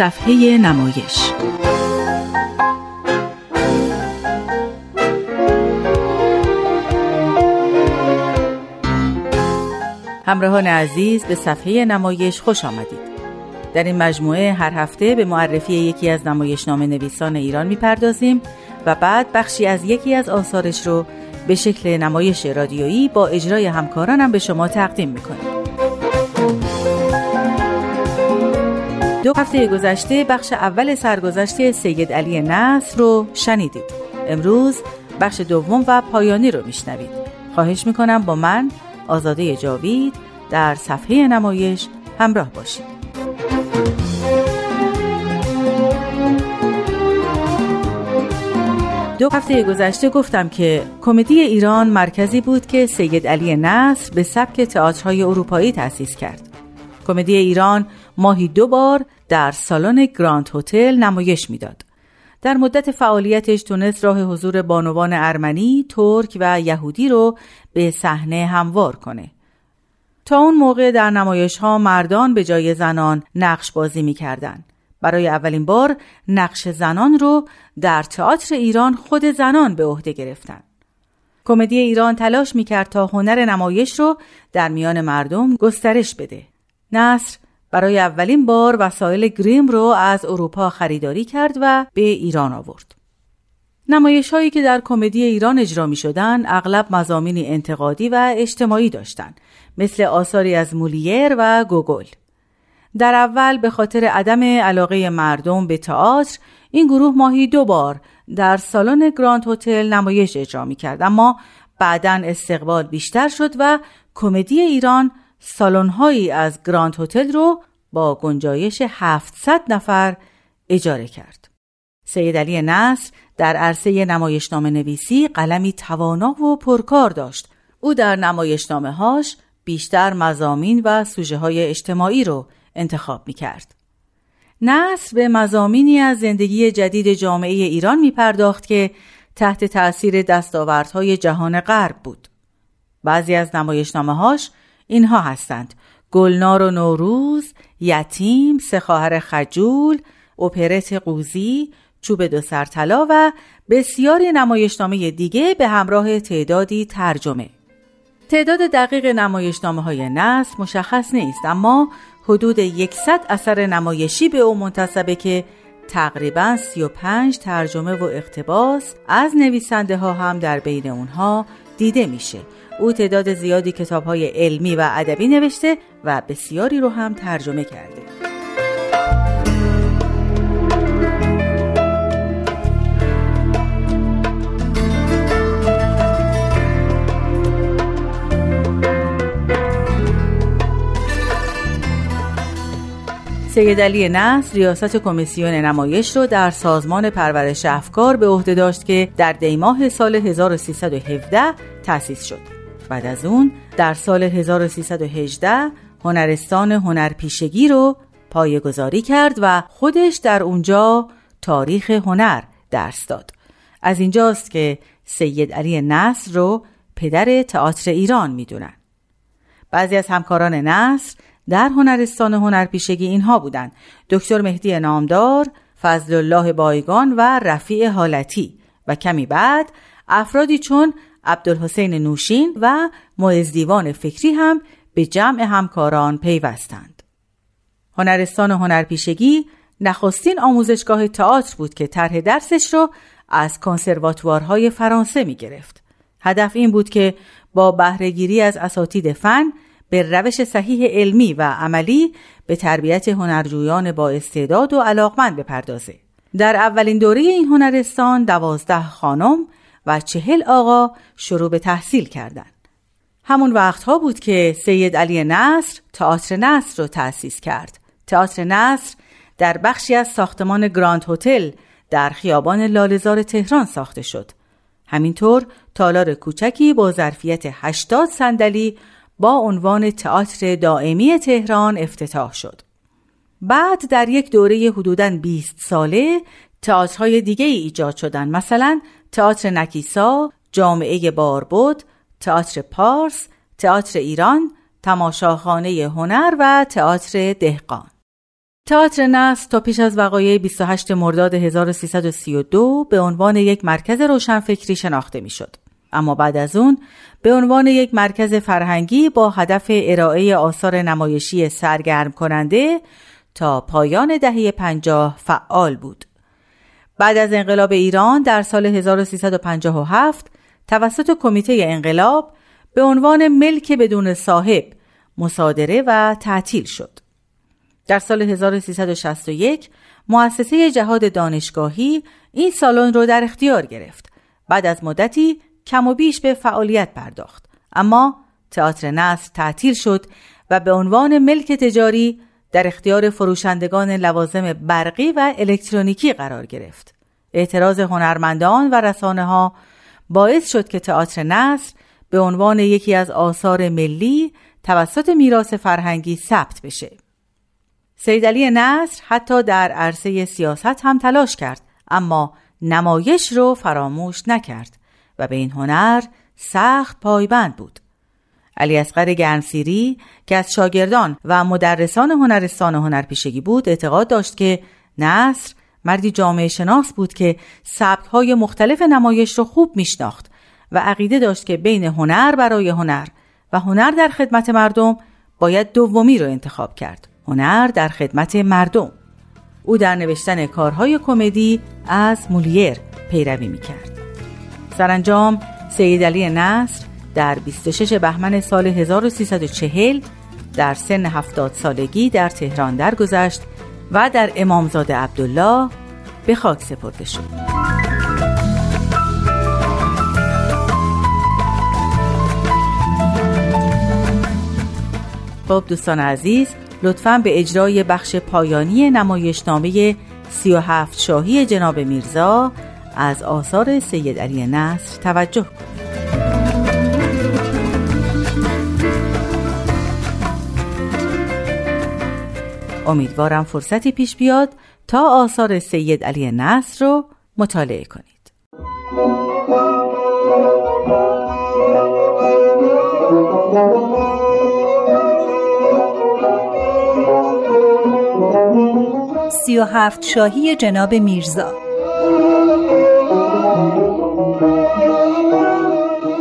صفحه نمایش. همراهان عزیز به صفحه نمایش خوش آمدید. در این مجموعه هر هفته به معرفی یکی از نمایشنامه نویسان ایران می‌پردازیم و بعد بخشی از یکی از آثارش رو به شکل نمایش رادیویی با اجرای همکارانم به شما تقدیم می‌کنیم. دو هفته گذشته بخش اول سرگذشت سید علی نصر رو شنیدید. امروز بخش دوم و پایانی رو میشنوید. خواهش می‌کنم با من آزاده جاوید در صفحه نمایش همراه باشید. دو هفته گذشته گفتم که کمدی ایران مرکزی بود که سید علی نصر به سبک تئاترهای اروپایی تأسیس کرد. کمدی ایران ماهی دو بار در سالن گراند هتل نمایش می‌داد. در مدت فعالیتش تونست راه حضور بانوان ارمنی، ترک و یهودی رو به صحنه هموار کنه. تا اون موقع در نمایش ها مردان به جای زنان نقش بازی می کردن. برای اولین بار نقش زنان رو در تئاتر ایران خود زنان به عهده گرفتن. کمدی ایران تلاش می‌کرد تا هنر نمایش رو در میان مردم گسترش بده. نصر برای اولین بار وسایل گریم رو از اروپا خریداری کرد و به ایران آورد. نمایش هایی که در کمدی ایران اجرا می اغلب مضامینی انتقادی و اجتماعی داشتند مثل آثاری از مولیر و گوگول. در اول به خاطر عدم علاقه مردم به تئاتر این گروه ماهی دو بار در سالن گراند هتل نمایش اجرا می کرد اما بعدا استقبال بیشتر شد و کمدی ایران سالن‌هایی از گراند هتل رو با گنجایش 700 نفر اجاره کرد. سید علی نصر در عرصه نمایشنامه نویسی قلمی توانا و پرکار داشت. او در نمایشنامه هاش بیشتر مزامین و سوژه های اجتماعی رو انتخاب می کرد. نصر به مزامینی از زندگی جدید جامعه ایران می پرداخت که تحت تأثیر دستاوردهای جهان غرب بود. بعضی از نمایشنامه هاش اینها هستند گلنار و نوروز، یتیم، سه خواهر خجول، اپرت قوزی، چوب دو سرطلا و بسیاری نمایشنامه دیگه به همراه تعدادی ترجمه. تعداد دقیق نمایشنامه های نصر مشخص نیست اما حدود یکصد اثر نمایشی به او منتصبه که تقریبا 35 ترجمه و اقتباس از نویسنده ها هم در بین اونها دیده میشه او تعداد زیادی کتاب های علمی و ادبی نوشته و بسیاری رو هم ترجمه کرده سید علی نصر ریاست کمیسیون نمایش رو در سازمان پرورش افکار به عهده داشت که در دیماه سال 1317 تأسیس شد. بعد از اون در سال 1318 هنرستان هنرپیشگی رو گذاری کرد و خودش در اونجا تاریخ هنر درس داد. از اینجاست که سید علی نصر رو پدر تئاتر ایران می‌دونن. بعضی از همکاران نصر در هنرستان هنرپیشگی اینها بودند دکتر مهدی نامدار فضل الله بایگان و رفیع حالتی و کمی بعد افرادی چون عبدالحسین نوشین و معز دیوان فکری هم به جمع همکاران پیوستند هنرستان هنرپیشگی نخستین آموزشگاه تئاتر بود که طرح درسش رو از کنسرواتوارهای فرانسه می گرفت. هدف این بود که با بهرهگیری از اساتید فن به روش صحیح علمی و عملی به تربیت هنرجویان با استعداد و علاقمند بپردازه. در اولین دوره این هنرستان دوازده خانم و چهل آقا شروع به تحصیل کردند. همون وقتها بود که سید علی نصر تئاتر نصر رو تأسیس کرد. تئاتر نصر در بخشی از ساختمان گراند هتل در خیابان لالزار تهران ساخته شد. همینطور تالار کوچکی با ظرفیت 80 صندلی با عنوان تئاتر دائمی تهران افتتاح شد. بعد در یک دوره حدوداً 20 ساله تئاترهای دیگه ای ایجاد شدن مثلا تئاتر نکیسا، جامعه باربود، تئاتر پارس، تئاتر ایران، تماشاخانه هنر و تئاتر دهقان. تئاتر نصر تا پیش از وقایع 28 مرداد 1332 به عنوان یک مرکز روشنفکری شناخته می‌شد. اما بعد از اون به عنوان یک مرکز فرهنگی با هدف ارائه آثار نمایشی سرگرم کننده تا پایان دهه پنجاه فعال بود. بعد از انقلاب ایران در سال 1357 توسط کمیته انقلاب به عنوان ملک بدون صاحب مصادره و تعطیل شد. در سال 1361 مؤسسه جهاد دانشگاهی این سالن رو در اختیار گرفت. بعد از مدتی کم و بیش به فعالیت پرداخت. اما تئاتر نصر تعطیل شد و به عنوان ملک تجاری در اختیار فروشندگان لوازم برقی و الکترونیکی قرار گرفت. اعتراض هنرمندان و رسانه ها باعث شد که تئاتر نصر به عنوان یکی از آثار ملی توسط میراث فرهنگی ثبت بشه. سید علی نصر حتی در عرصه سیاست هم تلاش کرد اما نمایش رو فراموش نکرد و به این هنر سخت پایبند بود. علی اصغر گرمسیری که از شاگردان و مدرسان هنرستان هنرپیشگی بود اعتقاد داشت که نصر مردی جامعه شناس بود که های مختلف نمایش رو خوب میشناخت و عقیده داشت که بین هنر برای هنر و هنر در خدمت مردم باید دومی رو انتخاب کرد. هنر در خدمت مردم. او در نوشتن کارهای کمدی از مولیر پیروی می‌کرد. سرانجام سید علی نصر در 26 بهمن سال 1340 در سن 70 سالگی در تهران درگذشت و در امامزاده عبدالله به خاک سپرده شد. خب دوستان عزیز لطفا به اجرای بخش پایانی نمایشنامه 37 شاهی جناب میرزا از آثار سید علی نصر توجه کنید. امیدوارم فرصتی پیش بیاد تا آثار سید علی نصر رو مطالعه کنید. سی و هفت شاهی جناب میرزا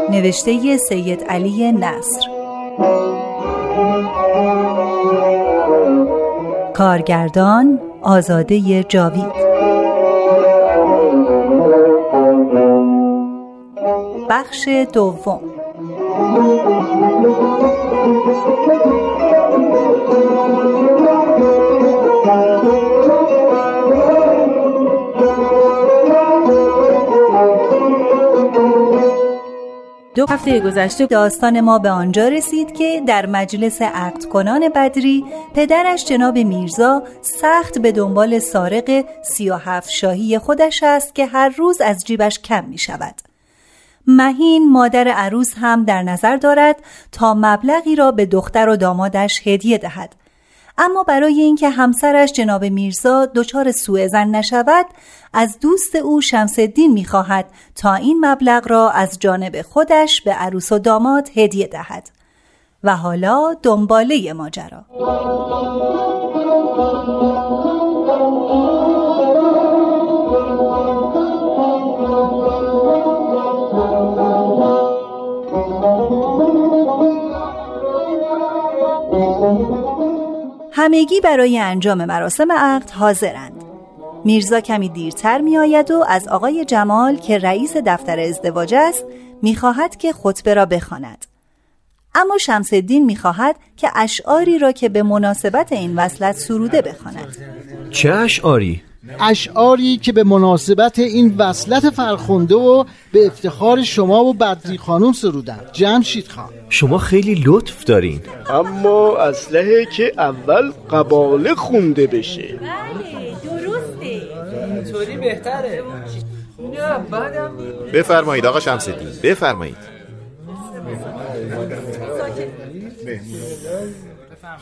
نوشته سید علی نصر کارگردان آزاده جاوید. بخش دوم. دو هفته گذشته داستان ما به آنجا رسید که در مجلس عقد کنان بدری پدرش جناب میرزا سخت به دنبال سارق سی و هفت شاهی خودش است که هر روز از جیبش کم می شود. مهین مادر عروس هم در نظر دارد تا مبلغی را به دختر و دامادش هدیه دهد اما برای اینکه همسرش جناب میرزا دچار سوء زن نشود از دوست او شمس الدین می‌خواهد تا این مبلغ را از جانب خودش به عروس و داماد هدیه دهد. و حالا دنباله ماجرا. همگی برای انجام مراسم عقد حاضرند میرزا کمی دیرتر می آید و از آقای جمال که رئیس دفتر ازدواج است می‌خواهد که خطبه را بخواند. اما شمس الدین می‌خواهد که اشعاری را که به مناسبت این وصلت سروده بخواند. چه اشعاری؟ اشعاری که به مناسبت این وصلت فرخنده و به افتخار شما و بدری خانم سرودن. جمشید خان. شما خیلی لطف دارین. اما اسلحه که اول قباله خونده بشه. بله درسته اینطوری بهتره بفرمایید آقا شمسدین بفرمایید.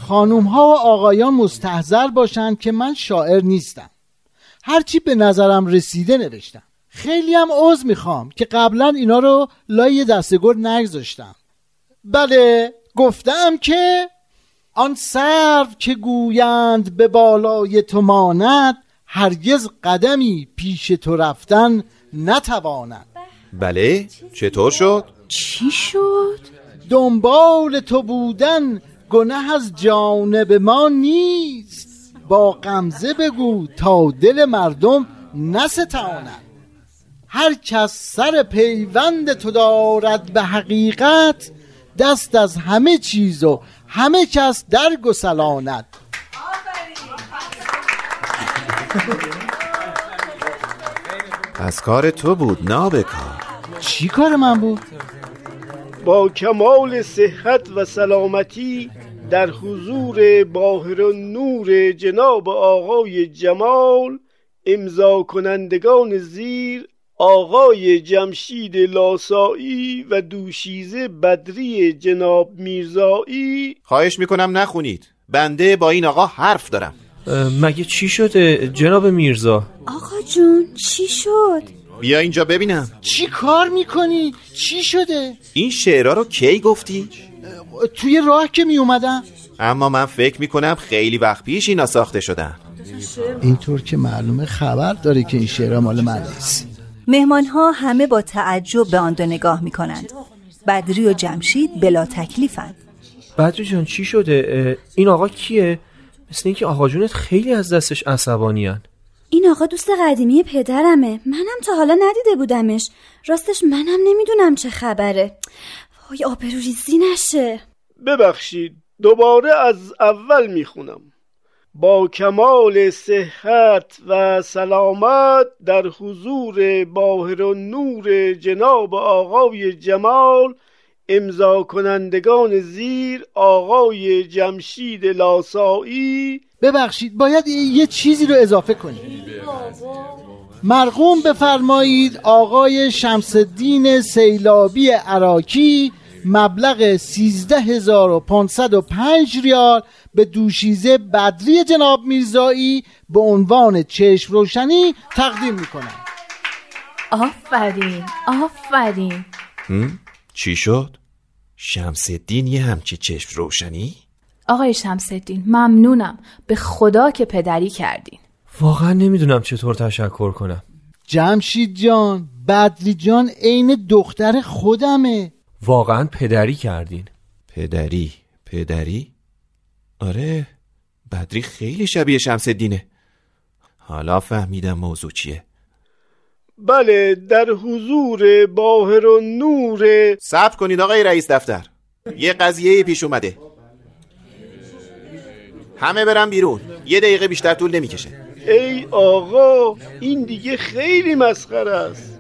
خانوم ها و آقایان مستحضر باشند که من شاعر نیستم. هرچی به نظرم رسیده نوشتم خیلی هم عوض می‌خوام که قبلا اینا رو لای دستگل نگذاشتم بله گفتم که آن سرو که گویند به بالای تو ماند هرگز قدمی پیش تو رفتن نتواند بله چطور شد؟ چی شد؟ دنبال تو بودن گنه از جانب ما نیست با غمزه بگو تا دل مردم نستاند هر کس سر پیوند تو دارد به حقیقت دست از همه چیز و همه کس در گسلاند. از کار تو بود نابکار چی کار من بود؟ با کمال صحت و سلامتی در حضور باهر و نور جناب آقای جمال امضا کنندگان زیر آقای جمشید لاسایی و دوشیزه بدری جناب میرزایی خواهش می‌کنم نخونید بنده با این آقا حرف دارم مگه چی شده جناب میرزا آقا جون چی شد؟ بیا اینجا ببینم چی کار می‌کنی؟ چی شده؟ این شعرها رو کی گفتی؟ توی راه که می اومدم اما من فکر می‌کنم خیلی وقت پیش اینا ساخته شدن. اینطور که معلومه خبر داره که این شعرها مال من نیست. مهمان ها همه با تعجب به آن دو نگاه می کنند بدری و جمشید بلا تکلیفند. بدری جان چی شده؟ این آقا کیه؟ مثل اینکه آقا جونت خیلی از دستش عصبانیان. این آقا دوست قدیمی پدرمه. منم تا حالا ندیده بودمش. راستش منم نمی‌دونم چه خبره. وای آبروریزی نشه ببخشید دوباره از اول می‌خونم. با کمال صحت و سلامت در حضور باهر و نور جناب آقای جمال امضا کنندگان زیر آقای جمشید لاسایی ببخشید باید یه چیزی رو اضافه کنید مرقوم بفرمایید آقای شمسدین سیلابی عراکی مبلغ 13505 ریال به دوشیزه بدری جناب میرزایی به عنوان چشم روشنی تقدیم می‌کنم. آفرین آفرین. چی شد؟ شمس الدین یه همچی چشم روشنی؟ آقای شمسدین ممنونم. به خدا که پدری کردین. واقعا نمی‌دونم چطور تشکر کنم. جمشید جان بدری جان عین دختر خودمه. واقعا پدری کردین. پدری؟ پدری؟ آره بدری خیلی شبیه شمس الدینه حالا فهمیدم موضوع چیه. بله در حضور باهر و نور. صبر کنید آقای رئیس دفتر. یه قضیه پیش اومده. همه برن بیرون. یه دقیقه بیشتر طول نمی‌کشه. ای آقا این دیگه خیلی مسخره است.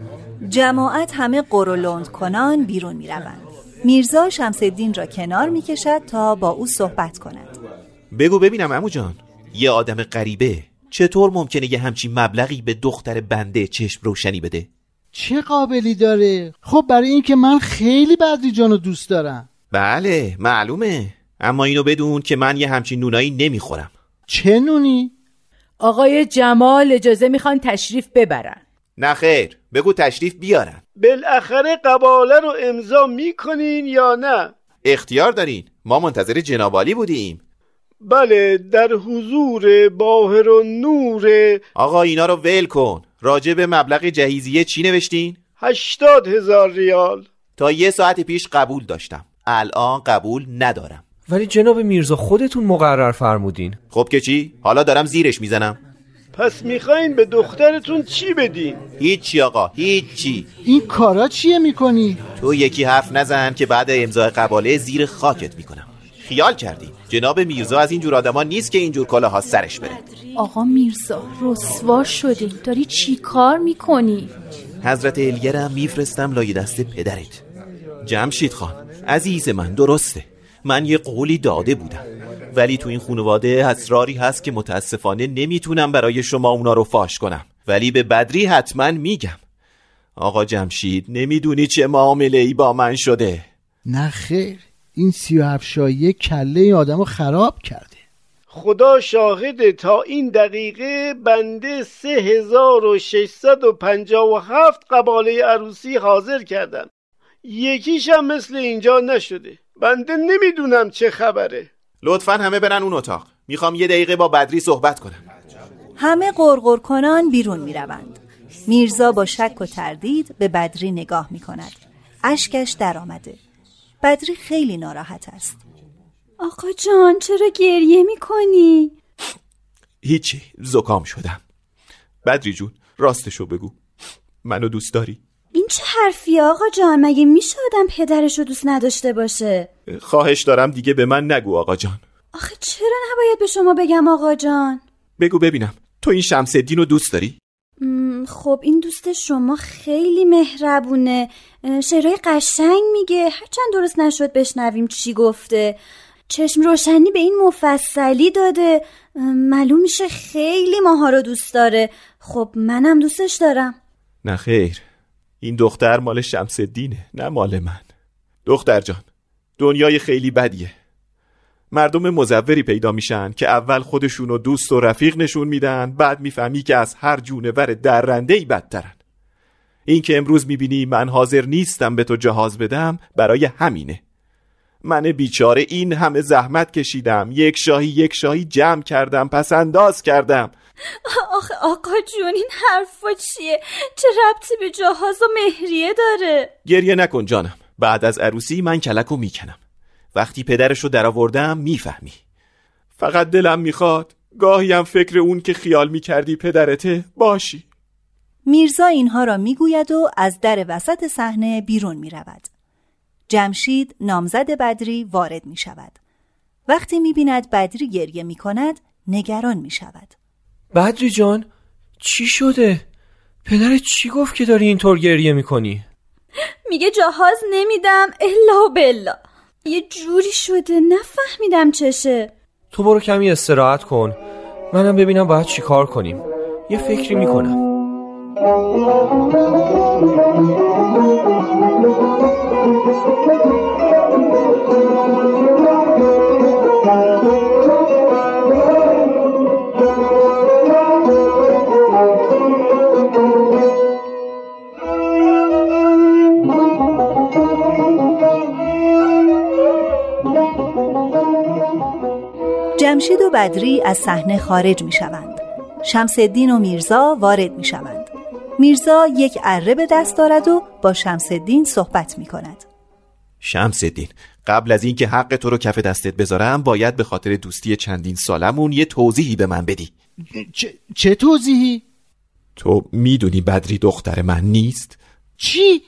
جماعت همه قرولند کنان بیرون می روند. میرزا شمسدین را کنار می کشد تا با او صحبت کند. بگو ببینم امو جان. یه آدم غریبه. چطور ممکنه یه همچین مبلغی به دختر بنده چشم روشنی بده؟ چه قابلی داره؟ خب برای اینکه من خیلی بدری جانو دوست دارم. بله معلومه. اما اینو بدون که من یه همچین نونایی نمی‌خورم. چه نونی؟ آقای جمال اجازه می‌خوان تشریف ببرن. نه خیر بگو تشریف بیارن. بالاخره قباله رو امضا می‌کنین یا نه؟ اختیار دارین. ما منتظر جنابالی بودیم. بله در حضور باهر و نور. آقا اینا رو ول کن. راجع به مبلغ جهیزیه چی نوشتین؟ هشتاد هزار ریال. تا یه ساعت پیش قبول داشتم. الان قبول ندارم. ولی جناب میرزا خودتون مقرر فرمودین. خب که چی؟ حالا دارم زیرش می‌زنم. پس می‌خواین به دخترتون چی بدین؟ هیچی آقا هیچی. این کارا چیه می‌کنی؟ تو یکی حرف نزن که بعد امضای قباله زیر خاکت می‌کنم. خیال کردی؟ جناب میرزا از اینجور آدما نیست که اینجور کلاها سرش بره. آقا میرزا رسوا شدیم داری چی کار می‌کنی؟ حضرت الگرم میفرستم لای دست پدرت. جمشید خان عزیز من درسته. من یه قولی داده بودم. ولی تو این خانواده اسراری هست که متاسفانه نمی‌تونم برای شما اونا رو فاش کنم. ولی به بدری حتما میگم. آقا جمشید نمی‌دونی چه معامله ای با من شده. نه خیر. این سی و هفشایی کله این آدم رو خراب کرده. خدا شاهده تا این دقیقه بنده سه هزار و ششصد و پنجاه و هفت قباله عروسی حاضر کردم. یکیش هم مثل اینجا نشده. بنده نمی‌دونم چه خبره لطفا همه برن اون اتاق می‌خوام یه دقیقه با بدری صحبت کنم همه قرقر کنان بیرون می روند. میرزا با شک و تردید به بدری نگاه می کند. اشکش در آمده. بدری خیلی ناراحت است. آقا جان چرا گریه می کنی؟ هیچی زکام شدم بدری جون راستشو بگو منو دوست داری؟ این چه حرفی آقا جان؟ مگه میشه آدم پدرشو دوست نداشته باشه؟ خواهش دارم دیگه به من نگو آقا جان. آخه چرا نباید به شما بگم آقا جان؟ بگو ببینم. تو این شمس رو دوست داری؟ خب این دوست شما خیلی مهربونه. شعرهای قشنگ میگه. هرچند درست نشد بشنویم چی گفته. چشم روشنی به این مفصلی داده. معلوم میشه خیلی ماها رو دوست داره. خب منم دوستش دارم. نه خیر. این دختر مال شمس الدینه نه مال من. دختر جان دنیای خیلی بدیه. مردم مزوری پیدا میشن که اول خودشونو دوست و رفیق نشون میدن بعد می‌فهمی که از هر جونور درنده ای بدترن. این که امروز می‌بینی من حاضر نیستم به تو جهاز بدم برای همینه. من بیچاره این همه زحمت کشیدم یک شاهی یک شاهی جمع کردم پس انداز کردم. آخه آقا جون این حرفا چیه چه ربطی به جهاز و مهریه داره گریه نکن جانم بعد از عروسی من کلکو می‌کنم وقتی پدرشو درآوردم می‌فهمی فقط دلم می‌خواد گاهی هم فکر اون که خیال می‌کردی پدرته باشی میرزا اینها را می‌گوید و از در وسط صحنه بیرون می رود. جمشید نامزد بدری وارد می شود. وقتی می بیند بدری گریه می کند نگران می شود. بدری جان چی شده؟ پدرت چی گفت که داری اینطور گریه می‌کنی؟ میگه جهاز نمیدم الا بلا یه جوری شده نفهمیدم چشه. تو برو کمی استراحت کن. منم ببینم باید چی کار کنیم. یه فکری می‌کنم. جمشید و بدری از صحنه خارج می شوند. شمس الدین و میرزا وارد می شوند. میرزا یک اره به دست دارد و با شمس الدین صحبت می کند. شمس الدین قبل از اینکه حق تو رو کف دستت بذارم باید به خاطر دوستی چندین سالمون یه توضیحی به من بدی چه, چه توضیحی؟ تو می‌دونی بدری دختر من نیست؟ چی؟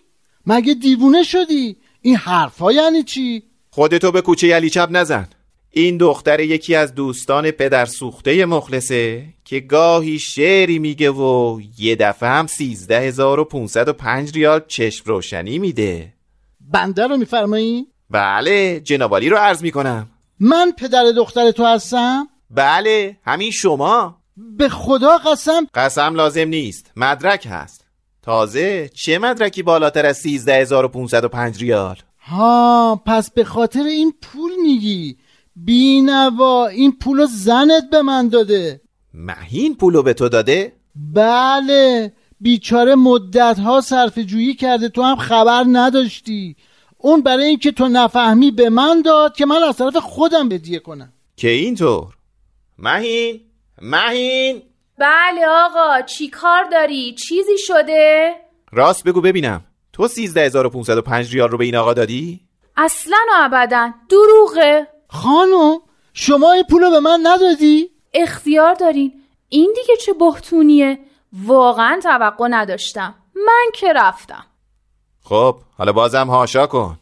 مگه دیوونه شدی؟ این حرفا یعنی چی؟ خودتو به کوچه علی چپ نزن این دختر یکی از دوستان پدر سوخته مخلصه که گاهی شعری میگه و یه دفعه هم سیزده هزار و پونصد و پنج ریال چشم روشنی میده. بنده رو میفرمایی؟ بله جنابالی رو عرض می‌کنم. من پدر دختر تو هستم؟ بله همین شما. به خدا قسم؟ قسم لازم نیست مدرک هست. تازه چه مدرکی بالاتر از سیزده هزار و پونصد و پنج ریال؟ ها پس به خاطر این پول میگی. بینوا این پولو زنت به من داده. مهین پولو به تو داده؟ بله بیچاره مدت ها صرف جویی کرده تو هم خبر نداشتی. اون برای اینکه تو نفهمی به من داد که من از طرف خودم بدیه کنم. که اینطور؟ مهین؟ مهین؟ بله آقا چی کار داری؟ چیزی شده؟ راست بگو ببینم. تو 13505 ریال رو به این آقا دادی؟ اصلا و ابدا. دروغه. خانم شما این پولو به من ندادی؟ اختیار دارین. این دیگه چه بهتونیه؟ واقعا توقع نداشتم. من که رفتم. خب حالا بازم هاشا کن.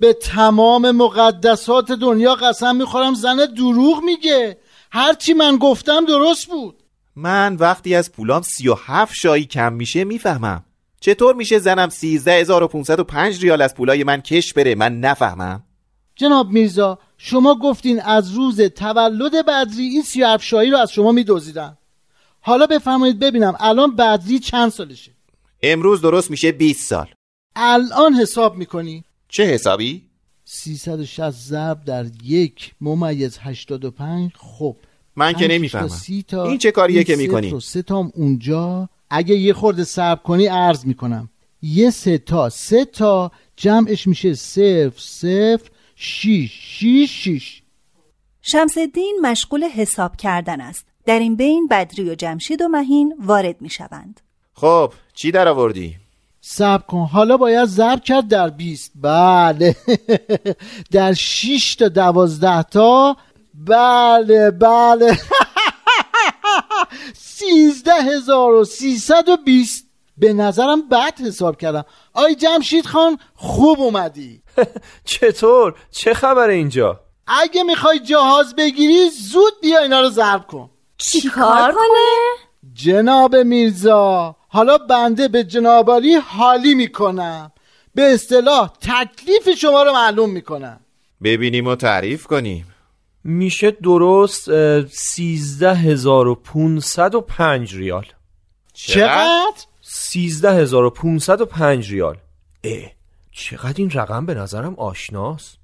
به تمام مقدسات دنیا قسم می‌خورم زن دروغ میگه. هرچی من گفتم درست بود. من وقتی از پولام سی و هفت شایی کم میشه می‌فهمم. چطور میشه زنم سیزده هزار و پونصد و پنج ریال از پولای من کش بره؟ من نفهمم. جناب میرزا شما گفتین از روز تولد بدری این سی و هفت شایی رو از شما میدوزیدن حالا بفرمایید ببینم الان بدری چند سالشه؟ امروز درست میشه 20 سال. الان حساب می‌کنی؟ چه حسابی؟ 360 ضرب در یک ممیز 85 خب من که نمی‌فهمم. این چه کاریه که می‌کنی؟ سه تا اونجا. اگه یه خورده صبر کنی عرض می‌کنم. یه سه تا سه تا جمعش میشه صفر صفر. شیش شیش شیش. شمسدین مشغول حساب کردن است. در این بین بدری و جمشید و مهین وارد می شوند. خب چی در آوردی؟ سب کن. حالا باید ضرب کرد در 20 بله. در 6 تا دوازده تا. بله بله. سیزده هزار و سیصد و بیست. به نظرم بد حساب کردم آی جمشید خان خوب اومدی چطور؟ چه خبر اینجا؟ اگه می‌خوای جهاز بگیری زود بیا اینا رو ضرب کن چی کار کنه؟ جناب میرزا حالا بنده به جنابالی حالی می‌کنم به اصطلاح تکلیف شما رو معلوم می‌کنم ببینیم و تعریف کنیم میشه درست سیزده هزار و پونصد و پنج ریال چقدر؟ سیزده هزار و پونصد و پنج ریال. اه چقدر این رقم به نظرم آشناست.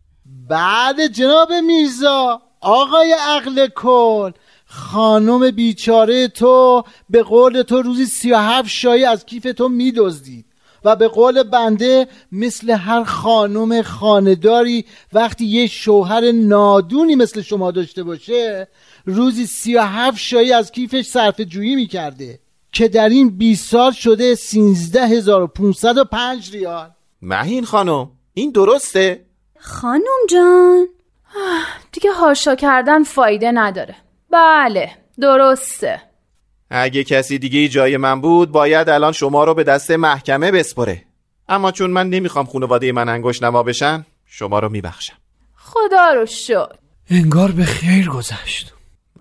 بعد جناب میرزا آقای عقل کل خانم بیچاره تو به قول تو روزی سی و هفت شایی از کیف تو میدزدید و به قول بنده مثل هر خانم خانداری وقتی یه شوهر نادونی مثل شما داشته باشه روزی سی و هفت شایی از کیفش صرف جویی می‌کرده. که در این 20 سال شده سینزده هزار و پونصد و پنج ریال. مهین خانم این درسته؟ خانم جان دیگه هاشا کردن فایده نداره. بله درسته. اگه کسی دیگه جای من بود باید الان شما رو به دست محکمه بسپره. اما چون من نمی‌خوام خانواده من انگوش نما بشن شما رو میبخشم. خدا رو شد انگار به خیر گذشت.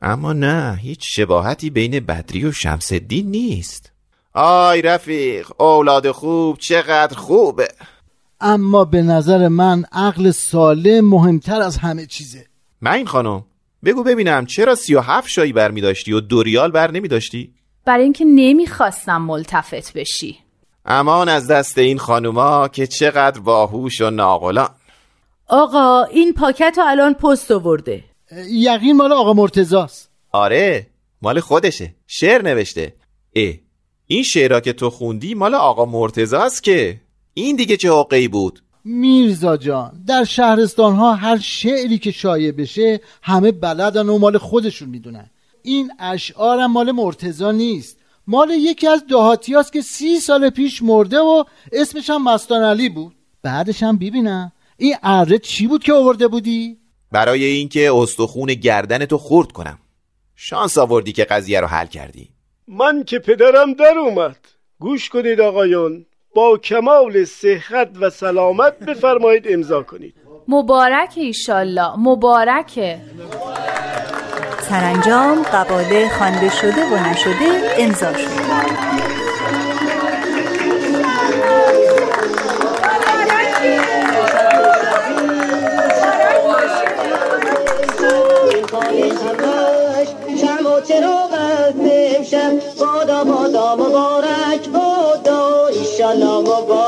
اما نه هیچ شباهتی بین بدری و شمس الدین نیست. آی رفیق اولاد خوب چقدر خوبه. اما به نظر من عقل سالم مهمتر از همه چیزه. مهین خانم بگو ببینم چرا سی و هفت شایی بر می داشتی و دو ریال بر نمی داشتی؟ برای اینکه نمی‌خواستم ملتفت بشی. امان از دست این خانوما که چقدر باهوش و ناقلان آقا این پاکت رو الان پست آورده. یقین مال آقا مرتزاست آره مال خودشه. شعر نوشته. اه این شعرها که تو خوندی مال آقا مرتزاست که. این دیگه چه حقی بود؟ میرزا جان در شهرستان ها هر شعری که شایع بشه همه بلدن و مال خودشون می‌دونن. این اشعار مال مرتزا نیست. مال یکی از دهاتیاست که سی سال پیش مرده و اسمش هم مستان علی بود. بعدش هم ببینم. این اره چی بود که آورده بودی؟ برای اینکه استخون گردن تو خورد کنم. شانس آوردی که قضیه رو حل کردی. من که پدرم در اومد. گوش کنید آقایان با کمال صحت و سلامت بفرمایید امضا کنید. مبارک ایشالله. مبارکه. سرانجام قباله خوانده شده و نشده امضا شد شم و چراغ است امشب. بادا بادا مبارک بادا ایشالله مبارک.